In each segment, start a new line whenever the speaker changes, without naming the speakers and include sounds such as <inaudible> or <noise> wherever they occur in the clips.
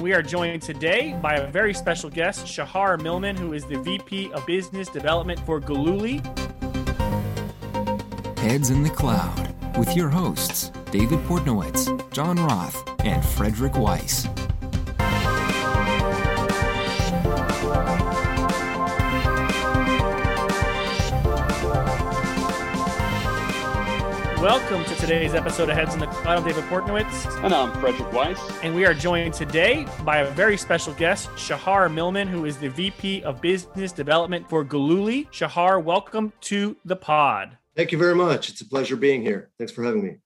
We are joined today by a very special guest, Shahar Millman, who is the VP of Business Development for Galooli.
Heads in the Cloud with your hosts, David Portnowitz, John Roth, and Frederick Weiss.
Welcome to today's episode of Heads in the Cloud. I'm David Portnowitz.
And I'm Frederick Weiss.
And we are joined today by a very special guest, Shahar Millman, who is the VP of Business Development for Galooli. Shahar, welcome to the pod.
Thank you very much. It's a pleasure being here. Thanks for having me.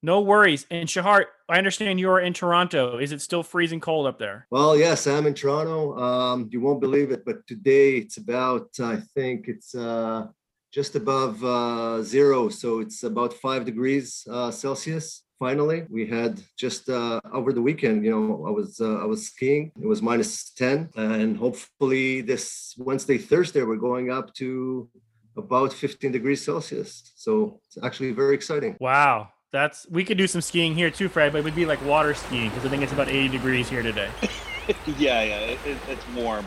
No worries. And Shahar, I understand you're in Toronto. Is it still freezing cold up there?
Well, yes, I'm in Toronto. Um, you won't believe it, but today it's about, I think it's uh, just above uh, zero. So it's about five degrees uh, Celsius. Finally, we had just uh, over the weekend. You know, I was uh, I was skiing. It was minus ten, and hopefully this Wednesday, Thursday, we're going up to about 15 degrees Celsius. So it's actually very exciting.
Wow. That's we could do some skiing here too, Fred, but it would be like water skiing because I think it's about 80 degrees here today. <laughs>
yeah, yeah, it, it's warm.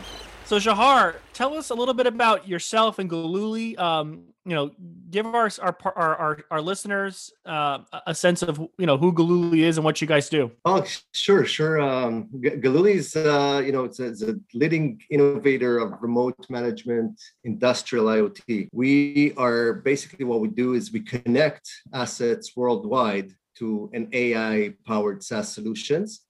So Shahar, tell us a little bit about yourself and Galooli. Um, you know, give our our our our, listeners uh, a sense of you know who Galooli is and what you guys do.
Oh, sure, sure. Um, Galooli is uh, you know it's a, it's a leading innovator of remote management industrial IoT. We are basically what we do is we connect assets worldwide to an AI powered SaaS solutions.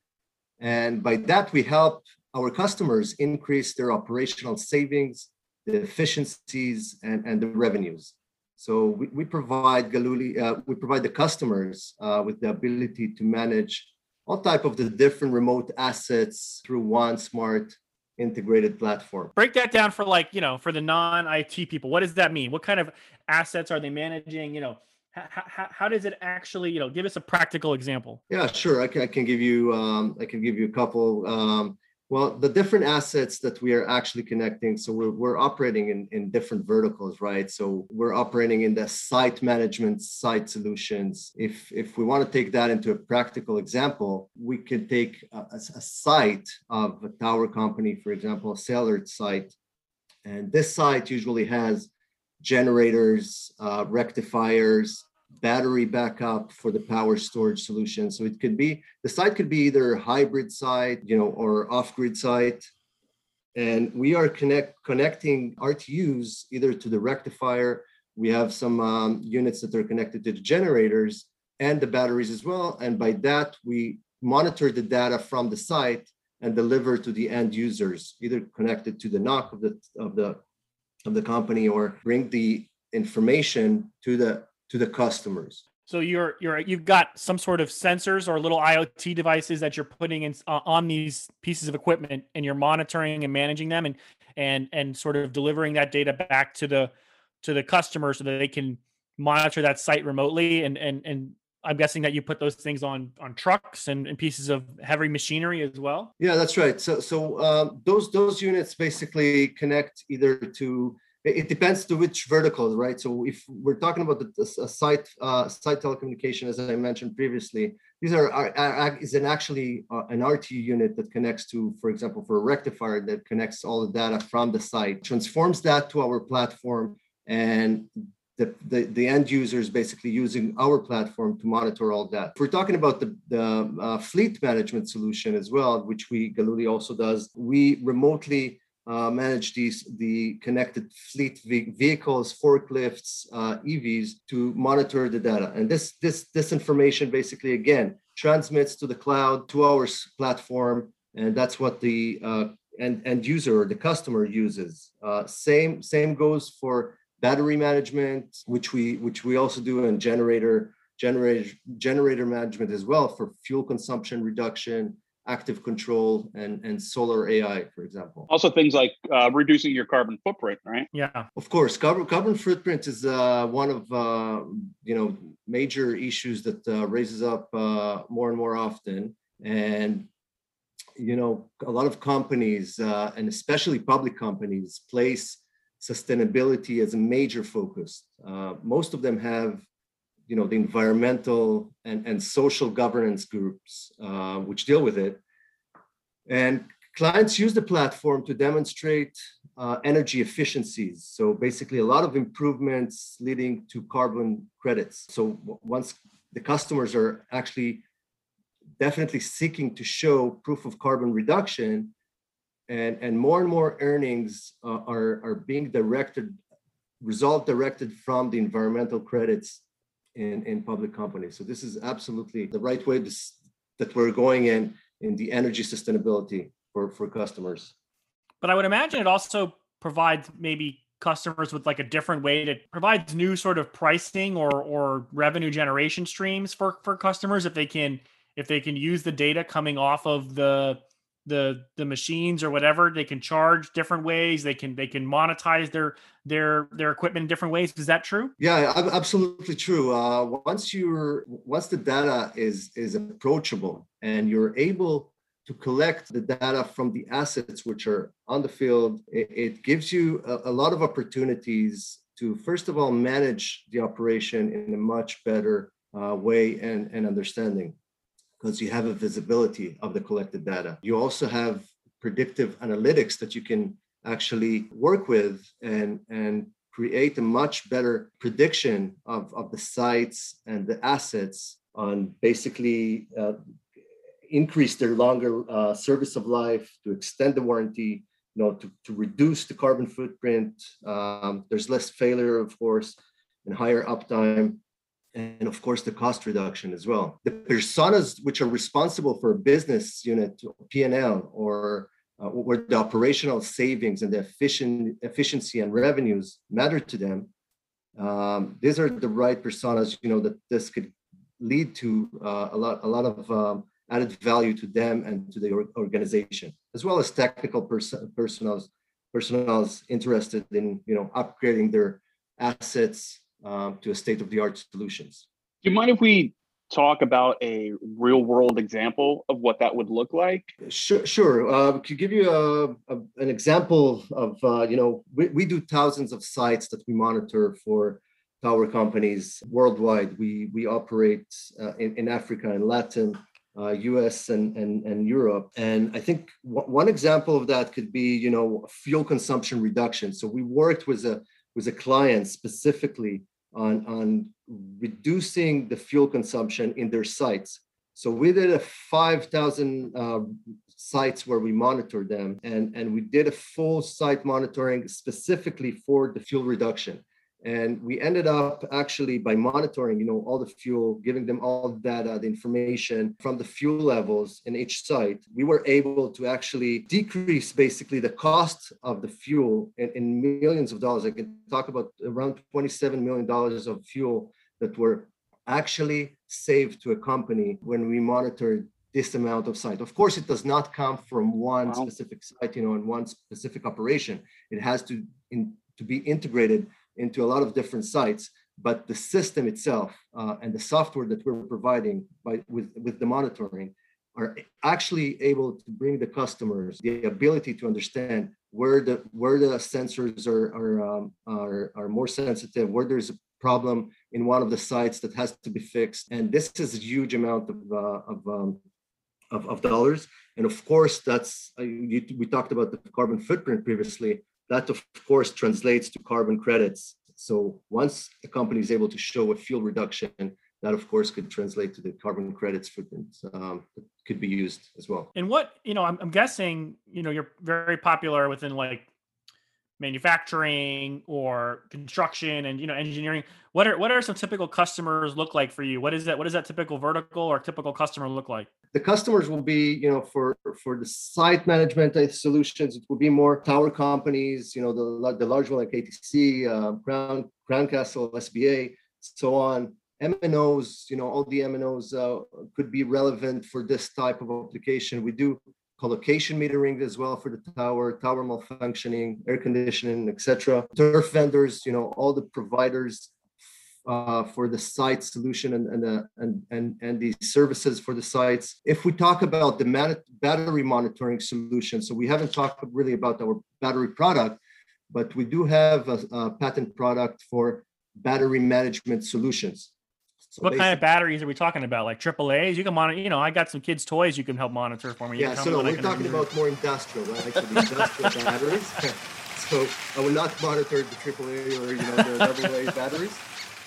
And by that, we help our customers increase their operational savings, the efficiencies, and, and the revenues. So we, we provide Galooli, uh, we provide the customers uh, with the ability to manage all type of the different remote assets through one smart integrated platform.
Break that down for like, you know, for the non-IT people. What does that mean? What kind of assets are they managing? You know, how, how, does it actually, you know, give us a practical example?
Yeah, sure. I can, I can give you, um, I can give you a couple. Um, well, the different assets that we are actually connecting, so we're, we're operating in, in different verticals, right? So we're operating in the site management, site solutions. If, if we want to take that into a practical example, we could take a, a site of a tower company, for example, a Celert site. And this site usually has generators, uh, rectifiers, battery backup for the power storage solution. So it could be the site could be either hybrid site, you know, or off-grid site. And we are connect connecting RTUs either to the rectifier. We have some um, units that are connected to the generators and the batteries as well. And by that, we monitor the data from the site and deliver to the end users, either connected to the NOC of the of the of the company or bring the information to the to the customers.
So you're you're you've got some sort of sensors or little IoT devices that you're putting in uh, on these pieces of equipment, and you're monitoring and managing them, and and and sort of delivering that data back to the to the customer so that they can monitor that site remotely. And and and I'm guessing that you put those things on on trucks and, and pieces of heavy machinery as well.
Yeah, that's right. So so um, those those units basically connect either to it depends to which verticals, right? So if we're talking about the, the site uh, site telecommunication, as I mentioned previously, these are, are, are is an actually uh, an RT unit that connects to, for example, for a rectifier that connects all the data from the site, transforms that to our platform, and the, the, the end users basically using our platform to monitor all that. If we're talking about the, the uh, fleet management solution as well, which we Galooli also does, we remotely uh, manage these the connected fleet vehicles, forklifts, uh, EVs to monitor the data. And this this this information basically again transmits to the cloud to our platform, and that's what the uh, end end user or the customer uses. Uh, same same goes for battery management, which we which we also do, and generator generator generator management as well for fuel consumption reduction active control and, and solar AI, for example.
Also, things like uh, reducing your carbon footprint, right?
Yeah,
of course. Carbon carbon footprint is uh, one of uh, you know major issues that uh, raises up uh, more and more often, and you know a lot of companies uh, and especially public companies place sustainability as a major focus. most of them have you know the environmental and, and social governance groups uh, which deal with it And clients use the platform to demonstrate uh, energy efficiencies. So basically, a lot of improvements leading to carbon credits. So once the customers are actually definitely seeking to show proof of carbon reduction, and, and more and more earnings uh, are, are being directed, result directed from the environmental credits in, in public companies. So this is absolutely the right way to, that we're going in in the energy sustainability for, for customers.
But I would imagine it also provides maybe customers with like a different way to provides new sort of pricing or or revenue generation streams for for customers if they can if they can use the data coming off of the the the machines or whatever they can charge different ways they can they can monetize their their their equipment in different ways. Is that true?
Yeah absolutely true. Uh, once you're once the data is is approachable and you're able to collect the data from the assets which are on the field it, it gives you a, a lot of opportunities to first of all manage the operation in a much better uh, way and, and understanding because you have a visibility of the collected data. You also have predictive analytics that you can actually work with and, and create a much better prediction of, of the sites and the assets on basically uh, increase their longer uh, service of life, to extend the warranty, you know, to, to reduce the carbon footprint. Um, there's less failure, of course, and higher uptime and of course the cost reduction as well. The personas which are responsible for a business unit p&l or uh, where the operational savings and the efficient efficiency and revenues matter to them um, these are the right personas you know that this could lead to uh, a lot a lot of um, added value to them and to the organization as well as technical pers- personals personals interested in you know upgrading their assets um, to a state of the art solutions.
Do you mind if we talk about a real world example of what that would look like?
Sure, sure. Uh, to give you a, a, an example of, uh, you know, we, we do thousands of sites that we monitor for tower companies worldwide. We we operate uh, in, in Africa and Latin. Uh, US and, and, and Europe. And I think w- one example of that could be, you know, fuel consumption reduction. So we worked with a with a client specifically on, on reducing the fuel consumption in their sites. So we did a 5,000 uh, sites where we monitored them, and, and we did a full site monitoring specifically for the fuel reduction and we ended up actually by monitoring you know all the fuel giving them all the data the information from the fuel levels in each site we were able to actually decrease basically the cost of the fuel in, in millions of dollars i can talk about around 27 million dollars of fuel that were actually saved to a company when we monitored this amount of site. Of course, it does not come from one wow. specific site, you know, in one specific operation. It has to in, to be integrated into a lot of different sites but the system itself uh, and the software that we're providing by with, with the monitoring are actually able to bring the customers the ability to understand where the where the sensors are are um, are, are more sensitive where there's a problem in one of the sites that has to be fixed. And this is a huge amount of uh, of, um, of, of dollars. And of course that's uh, you, we talked about the carbon footprint previously that, of course, translates to carbon credits. So once a company is able to show a fuel reduction, that of course could translate to the carbon credits footprint um, could be used as well.
And what you know, I'm, I'm guessing you know you're very popular within like manufacturing or construction and you know engineering. What are what are some typical customers look like for you? What is that what does that typical vertical or typical customer look like?
The customers will be you know for for the site management solutions it will be more tower companies you know the, the large one like atc uh, crown crown castle sba so on. MNOs, you know, all the MNOs uh, could be relevant for this type of application. We do colocation metering as well for the tower, tower malfunctioning, air conditioning, etc. Turf vendors, you know, all the providers uh, for the site solution and and, uh, and and and the services for the sites. If we talk about the man- battery monitoring solution, so we haven't talked really about our battery product, but we do have a, a patent product for battery management solutions. So
what kind of batteries are we talking about? Like AAA's? You can monitor. You know, I got some kids' toys you can help monitor for me. You
Yeah, so no, we're talking
remove.
about more industrial, right? So the industrial <laughs> batteries. <laughs> So I will not monitor the AAA or you know the AA batteries.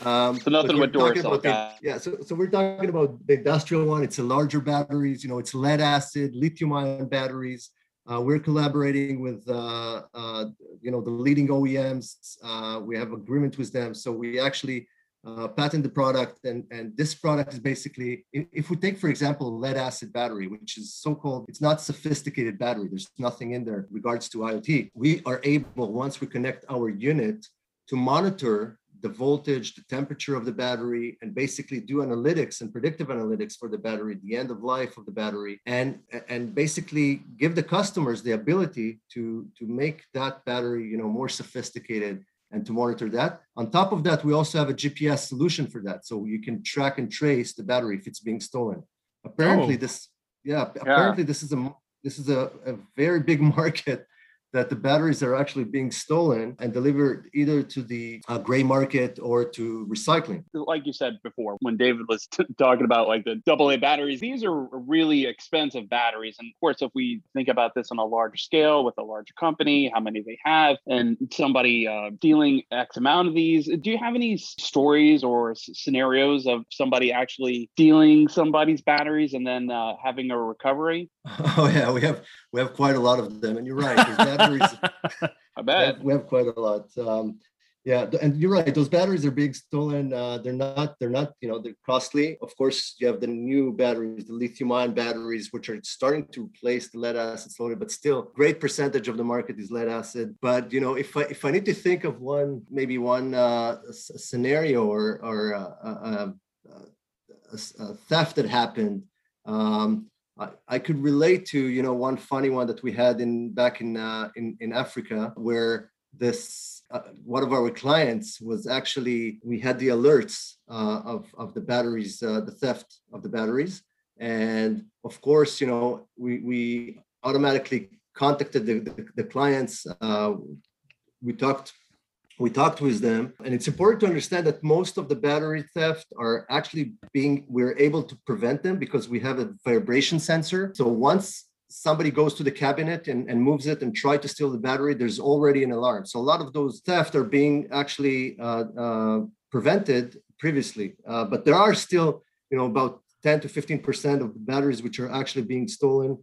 Um,
So nothing
but we're
with Duracell,
talking about the- Yeah, so so we're talking about the industrial one. It's a larger batteries. You know, it's lead acid, lithium ion batteries. Uh, we're collaborating with uh, uh, you know the leading OEMs. Uh, we have agreement with them, so we actually uh, patent the product. And and this product is basically, if, we take for example lead acid battery, which is so-called, it's not sophisticated battery. There's nothing in there regards to IoT. We are able once we connect our unit to monitor the voltage, the temperature of the battery, and basically do analytics and predictive analytics for the battery, the end of life of the battery, and and basically give the customers the ability to to make that battery, you know, more sophisticated and to monitor that. On top of that, we also have a GPS solution for that, so you can track and trace the battery if it's being stolen. Apparently,
Oh.
this yeah, apparently this is a this is a, a very big <laughs> market that the batteries are actually being stolen and delivered either to the uh, gray market or to recycling.
like you said before, when David was t- talking about like the AA batteries, these are really expensive batteries. And of course, if we think about this on a larger scale with a larger company, how many they have, and somebody uh, dealing X amount of these, do you have any stories or s- scenarios of somebody actually stealing somebody's batteries and then uh, having a recovery? <laughs>
Oh yeah, we have we have quite a lot of them, and you're right. Those batteries, <laughs>
I bet.
we have quite a lot. Um, yeah, and you're right. Those batteries are being stolen. Uh, they're not. They're not. You know, they're costly. Of course, you have the new batteries, the lithium-ion batteries, which are starting to replace the lead acid slowly, but still, great percentage of the market is lead acid. But you know, if I if I need to think of one, maybe one uh, scenario or or uh, uh, uh, a, s- a theft that happened. Um, I, could relate to you know one funny one that we had in back in uh, in in Africa where this uh, one of our clients was actually we had the alerts uh, of of the batteries uh, the theft of the batteries. And of course you know we we automatically contacted the the, the clients uh, we talked we talked with them. And it's important to understand that most of the battery theft are actually being we're able to prevent them because we have a vibration sensor. So once somebody goes to the cabinet and, and moves it and try to steal the battery there's already an alarm. So a lot of those theft are being actually uh, uh, prevented previously. Uh, but there are still you know about 10 to 15 percent of the batteries which are actually being stolen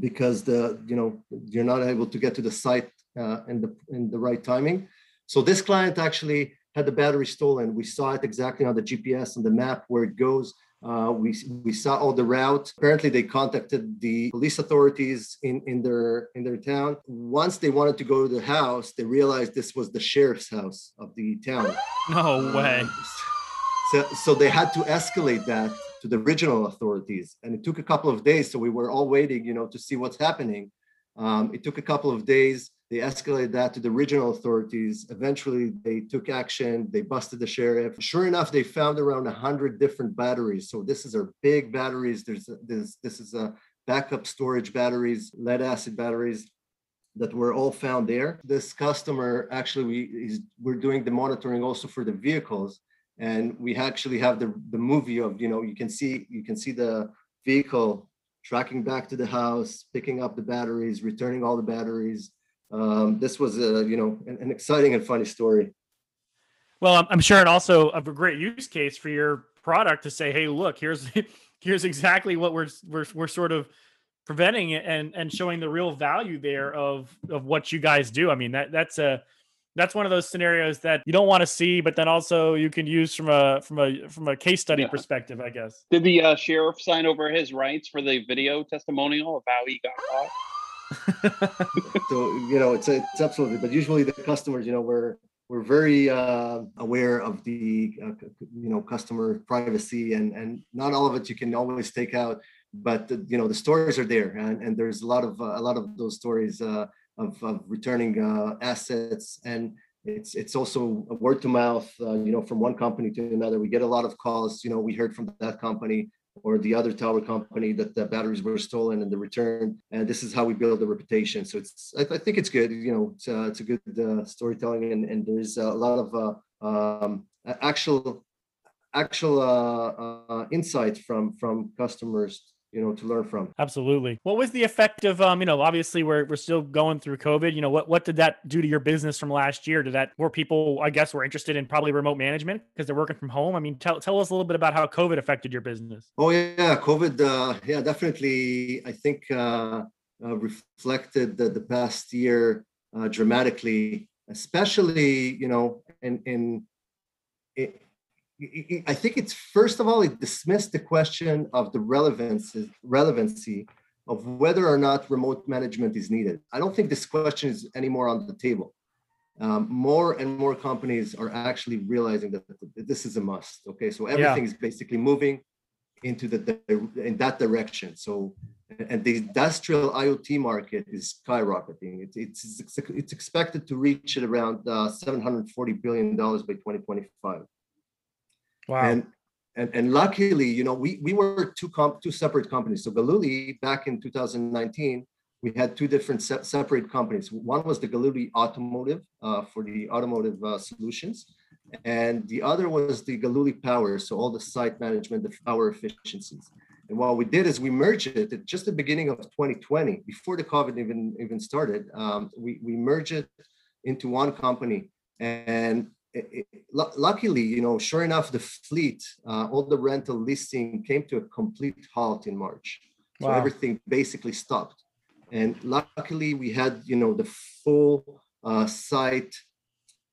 because the you know you're not able to get to the site uh, in the in the right timing so this client actually had the battery stolen. We saw it exactly on the GPS and the map where it goes. Uh, we we saw all the route. Apparently, they contacted the police authorities in in their in their town. Once they wanted to go to the house, they realized this was the sheriff's house of the town.
no way.
Um, So, so they had to escalate that to the regional authorities, and it took a couple of days. So we were all waiting, you know, to see what's happening. Um, it took a couple of days. They escalated that to the regional authorities. Eventually, they took action. They busted the sheriff. Sure enough, they found around hundred different batteries. So this is our big batteries. There's this. This is a backup storage batteries, lead acid batteries that were all found there. This customer actually we is we're doing the monitoring also for the vehicles, and we actually have the the movie of you know you can see you can see the vehicle tracking back to the house, picking up the batteries, returning all the batteries. Um, this was a you know an, an exciting and funny story.
Well, I'm, I'm sure it also of a great use case for your product to say, "Hey, look, here's <laughs> here's exactly what we're we're we're sort of preventing it and and showing the real value there of of what you guys do." I mean, that that's a that's one of those scenarios that you don't want to see, but then also you can use from a from a from a case study
Yeah.
perspective, I guess.
Did the uh, sheriff sign over his rights for the video testimonial of how he got caught? <laughs>
so you know it's it's absolutely but usually the customers you know we're we're very uh, aware of the uh, you know customer privacy and and not all of it you can always take out but the, you know the stories are there and, and there's a lot of uh, a lot of those stories uh, of, of returning uh, assets and it's it's also word to mouth uh, you know from one company to another. We get a lot of calls you know we heard from that company or the other tower company that the batteries were stolen and the return. And this is how we build the reputation. So it's, I, I think it's good. You know, it's, uh, it's a good uh, storytelling, and, and there's a lot of uh, um, actual actual uh, uh, insight from from customers you know to learn from.
Absolutely. What was the effect of um you know obviously we're, we're still going through covid you know what what did that do to your business from last year? Did that more people i guess were interested in probably remote management because they're working from home? I mean tell, tell us a little bit about how covid affected your business.
Oh yeah covid uh yeah definitely i think uh, uh reflected the, the past year uh, dramatically especially you know in in I think it's first of all, it dismissed the question of the relevancy, relevancy of whether or not remote management is needed. I don't think this question is anymore on the table. Um, more and more companies are actually realizing that, this is a must. Okay, so everything yeah. is basically moving into the in that direction. So, and the industrial IoT market is skyrocketing. It, it's it's expected to reach at around uh, 740 billion dollars by 2025. Wow. And and, and luckily, you know, we, we were two comp, two separate companies. So Galooli back in 2019, we had two different se- separate companies. One was the Galooli Automotive uh, for the automotive uh, solutions, and the other was the Galooli Power, so all the site management, the power efficiencies. And what we did is we merged it at just the beginning of 2020, before the COVID even even started. Um, we we merged it into one company, and it, luckily, you know, sure enough, the fleet, uh, all the rental listing came to a complete halt in March. So wow. everything basically stopped. And luckily, we had, you know, the full uh, site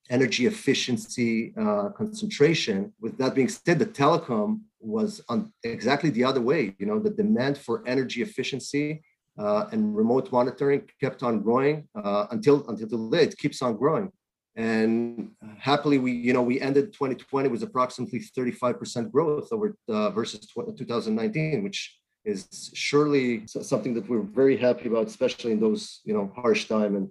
energy efficiency uh, concentration. With that being said, the telecom was on exactly the other way. You know, the demand for energy efficiency uh, and remote monitoring kept on growing uh, until until today. It keeps on growing and happily we you know we ended 2020 with approximately 35% growth over uh, versus 2019 which is surely something that we're very happy about especially in those you know harsh time and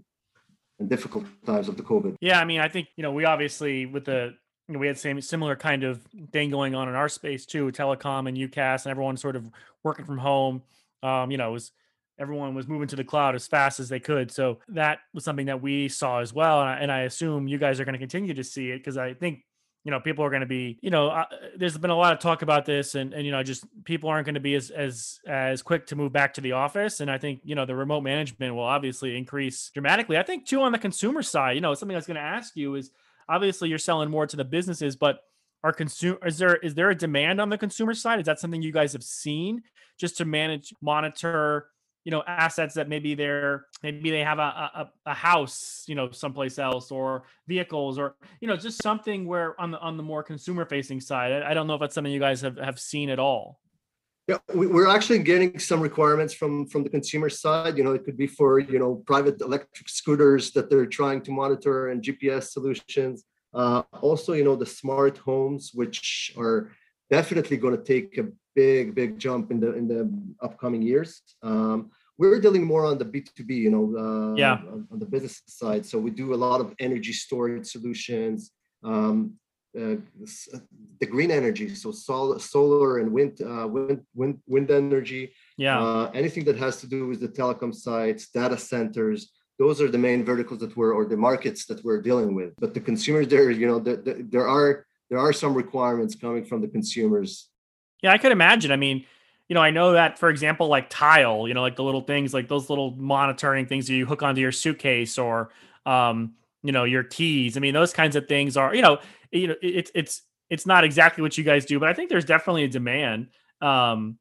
and difficult times of the covid.
Yeah i mean i think you know we obviously with the you know, we had same similar kind of thing going on in our space too telecom and UCaaS and everyone sort of working from home. Um you know it was everyone was moving to the cloud as fast as they could. So that was something that we saw as well. And I, and I assume you guys are going to continue to see it because I think, you know, people are going to be, you know, uh, there's been a lot of talk about this and, and, you know, just people aren't going to be as, as, as quick to move back to the office. And I think, you know, the remote management will obviously increase dramatically. I think too, on the consumer side, you know, something I was going to ask you is obviously you're selling more to the businesses, but are consumer is there is there a demand on the consumer side is that something you guys have seen just to manage monitor you know assets that maybe they're maybe they have a, a, a house you know someplace else or vehicles or you know just something where on the on the more consumer facing side I, I don't know if that's something you guys have, have seen at all.
Yeah we're actually getting some requirements from from the consumer side. You know it could be for you know private electric scooters that they're trying to monitor and gps solutions. Uh, also you know the smart homes which are definitely going to take a big, big jump in the in the upcoming years. Um, we're dealing more on the B2B, you know, uh, yeah. on, on, the business side. So we do a lot of energy storage solutions, um, uh, the green energy, so sol- solar and wind, uh, wind, wind, wind energy.
Yeah.
Uh, anything that has to do with the telecom sites, data centers. Those are the main verticals that we're, or the markets that we're dealing with. But the consumers there, you know, the, the, there are there are some requirements coming from the consumers
yeah, I could imagine. I mean, you know, I know that for example, like tile, you know, like the little things, like those little monitoring things that you hook onto your suitcase or, um, you know, your keys. I mean, those kinds of things are, you know, you know, it's it's it's not exactly what you guys do, but I think there's definitely a demand. Um,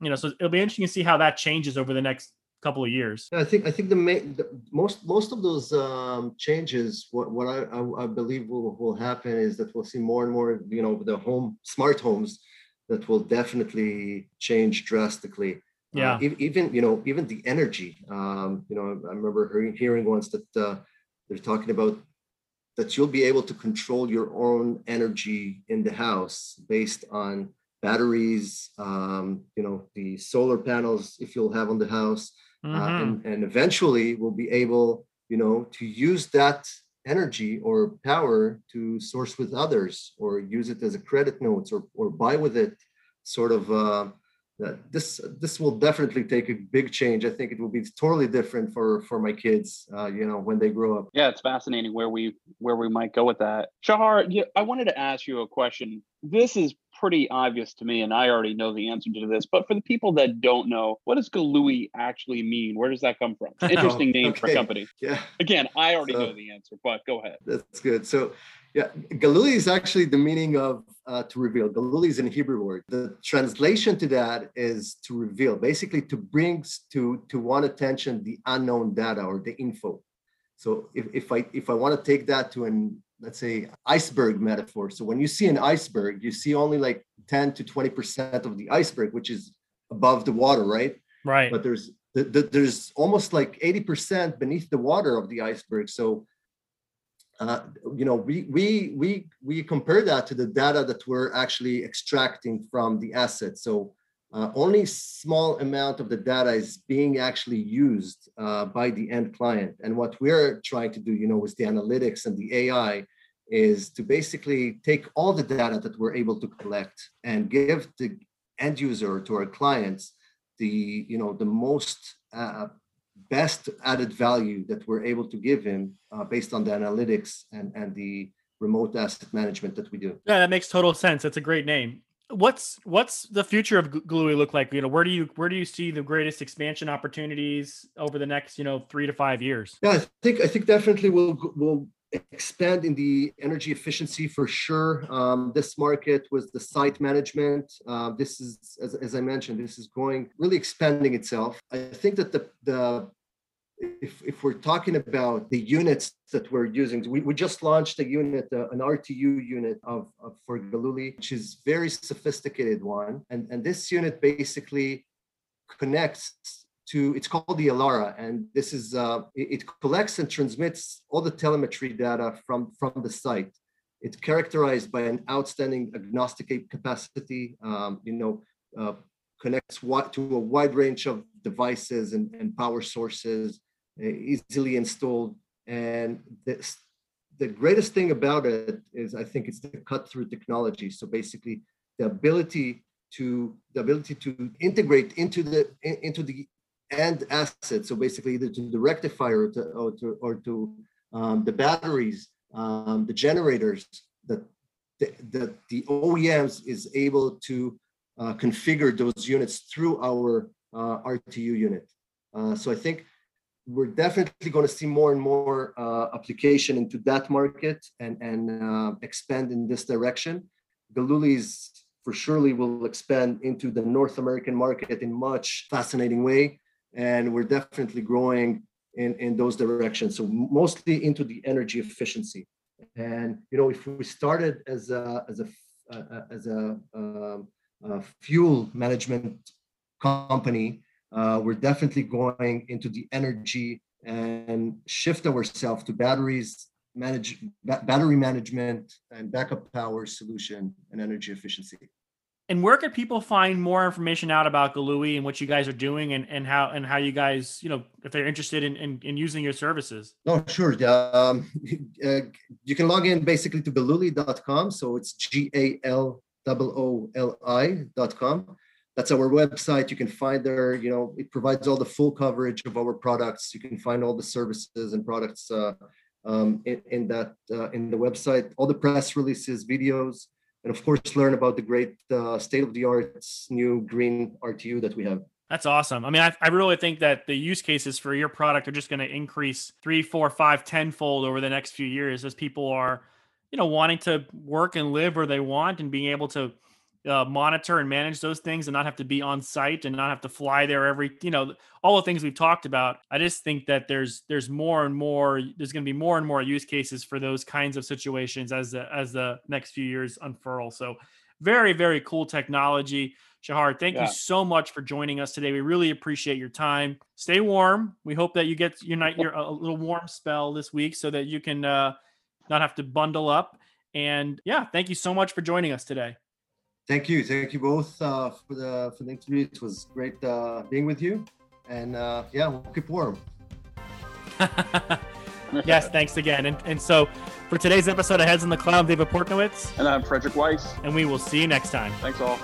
you know, so it'll be interesting to see how that changes over the next couple of years.
I think I think the, main, the most most of those um, changes, what what I, I, I believe will will happen is that we'll see more and more, you know, the home smart homes that will definitely change drastically.
Uh, yeah.
Uh, even you know even the energy. Um, you know I remember hearing, hearing once that uh, they're talking about that you'll be able to control your own energy in the house based on batteries. Um, you know the solar panels if you'll have on the house, uh, mm-hmm. uh, and, and eventually we'll be able you know to use that energy or power to source with others or use it as a credit notes or, or buy with it sort of uh, this this will definitely take a big change. I think it will be totally different for for my kids uh, you know when they grow up.
Yeah it's fascinating where we where we might go with that. Shahar i wanted to ask you a question. This is pretty obvious to me, and I already know the answer to this. But for the people that don't know, what does Galooli actually mean? Where does that come from? <laughs> Interesting name okay. for a company.
Yeah.
Again, I already so, know the answer, but go ahead.
That's good. So, yeah, Galooli is actually the meaning of uh, to reveal. Galooli is a Hebrew word. The translation to that is to reveal, basically to bring to to one attention the unknown data or the info. So if, if I if I want to take that to an let's say iceberg metaphor. So when you see an iceberg, you see only like 10 to 20% of the iceberg, which is above the water, right?
Right.
But there's the, the, there's almost like 80% beneath the water of the iceberg. So uh, you know, we we we we compare that to the data that we're actually extracting from the asset. So uh, only small amount of the data is being actually used uh, by the end client. And what we're trying to do, you know, with the analytics and the AI is to basically take all the data that we're able to collect and give the end user to our clients the, you know, the most uh, best added value that we're able to give him uh, based on the analytics and, and the remote asset management that we do.
Yeah, that makes total sense. That's a great name what's what's the future of Galooli look like? You know, where do you where do you see the greatest expansion opportunities over the next you know three to five years?
Yeah, I think I think definitely we'll we'll expand in the energy efficiency for sure. Um, this market was the site management. Uh, this is, as, as I mentioned, this is going really expanding itself. I think that the the if, if we're talking about the units that we're using, we, we just launched a unit, uh, an RTU unit of, of for Galooli, which is very sophisticated one. And, and this unit basically connects to, it's called the Alara, And this is, uh, it, it collects and transmits all the telemetry data from, from the site. It's characterized by an outstanding agnostic capacity, um, you know, uh, connects to a wide range of devices and, and power sources easily installed. And this, the greatest thing about it is I think it's the cut through technology. So basically the ability to the ability to integrate into the into the end asset. So basically either to the rectifier or to or to, or to um, the batteries, um, the generators that the, the, the OEMs is able to uh, configure those units through our uh, RTU unit. Uh, so I think we're definitely going to see more and more uh, application into that market and, and uh, expand in this direction. Galooli's for surely will expand into the North American market in much fascinating way. And we're definitely growing in, in those directions. So mostly into the energy efficiency. And, you know, if we started as a, as a, uh, as a, um, a fuel management company, uh, we're definitely going into the energy and shift ourselves to batteries, manage ba- battery management and backup power solution and energy efficiency.
And where can people find more information out about Galooli and what you guys are doing and, and how and how you guys, you know, if they're interested in, in, in using your services?
Oh, sure. Um, <laughs> uh, you can log in basically to galooli.com. So it's G A L O O L I.com that's our website. You can find there, you know, it provides all the full coverage of our products. You can find all the services and products uh, um, in, in, that uh, in the website, all the press releases, videos, and of course, learn about the great uh, state-of-the-art new green RTU that we have.
That's awesome. I mean, I, I really think that the use cases for your product are just going to increase three, four, five, tenfold over the next few years as people are, you know, wanting to work and live where they want and being able to uh, monitor and manage those things and not have to be on site and not have to fly there every you know all the things we've talked about. I just think that there's there's more and more there's going to be more and more use cases for those kinds of situations as the as the next few years unfurl. So very very cool technology. Shahar thank yeah. you so much for joining us today. We really appreciate your time. Stay warm. We hope that you get your night your a little warm spell this week so that you can uh not have to bundle up. And yeah thank you so much for joining us today
Thank you. Thank you both uh, for the for the interview. It was great uh, being with you, and uh, yeah, we'll keep warm. <laughs>
yes, thanks again. And, and so for today's episode of Heads in the Cloud, David Portnowitz.
And I'm Frederick Weiss.
And we will see you next time.
Thanks all.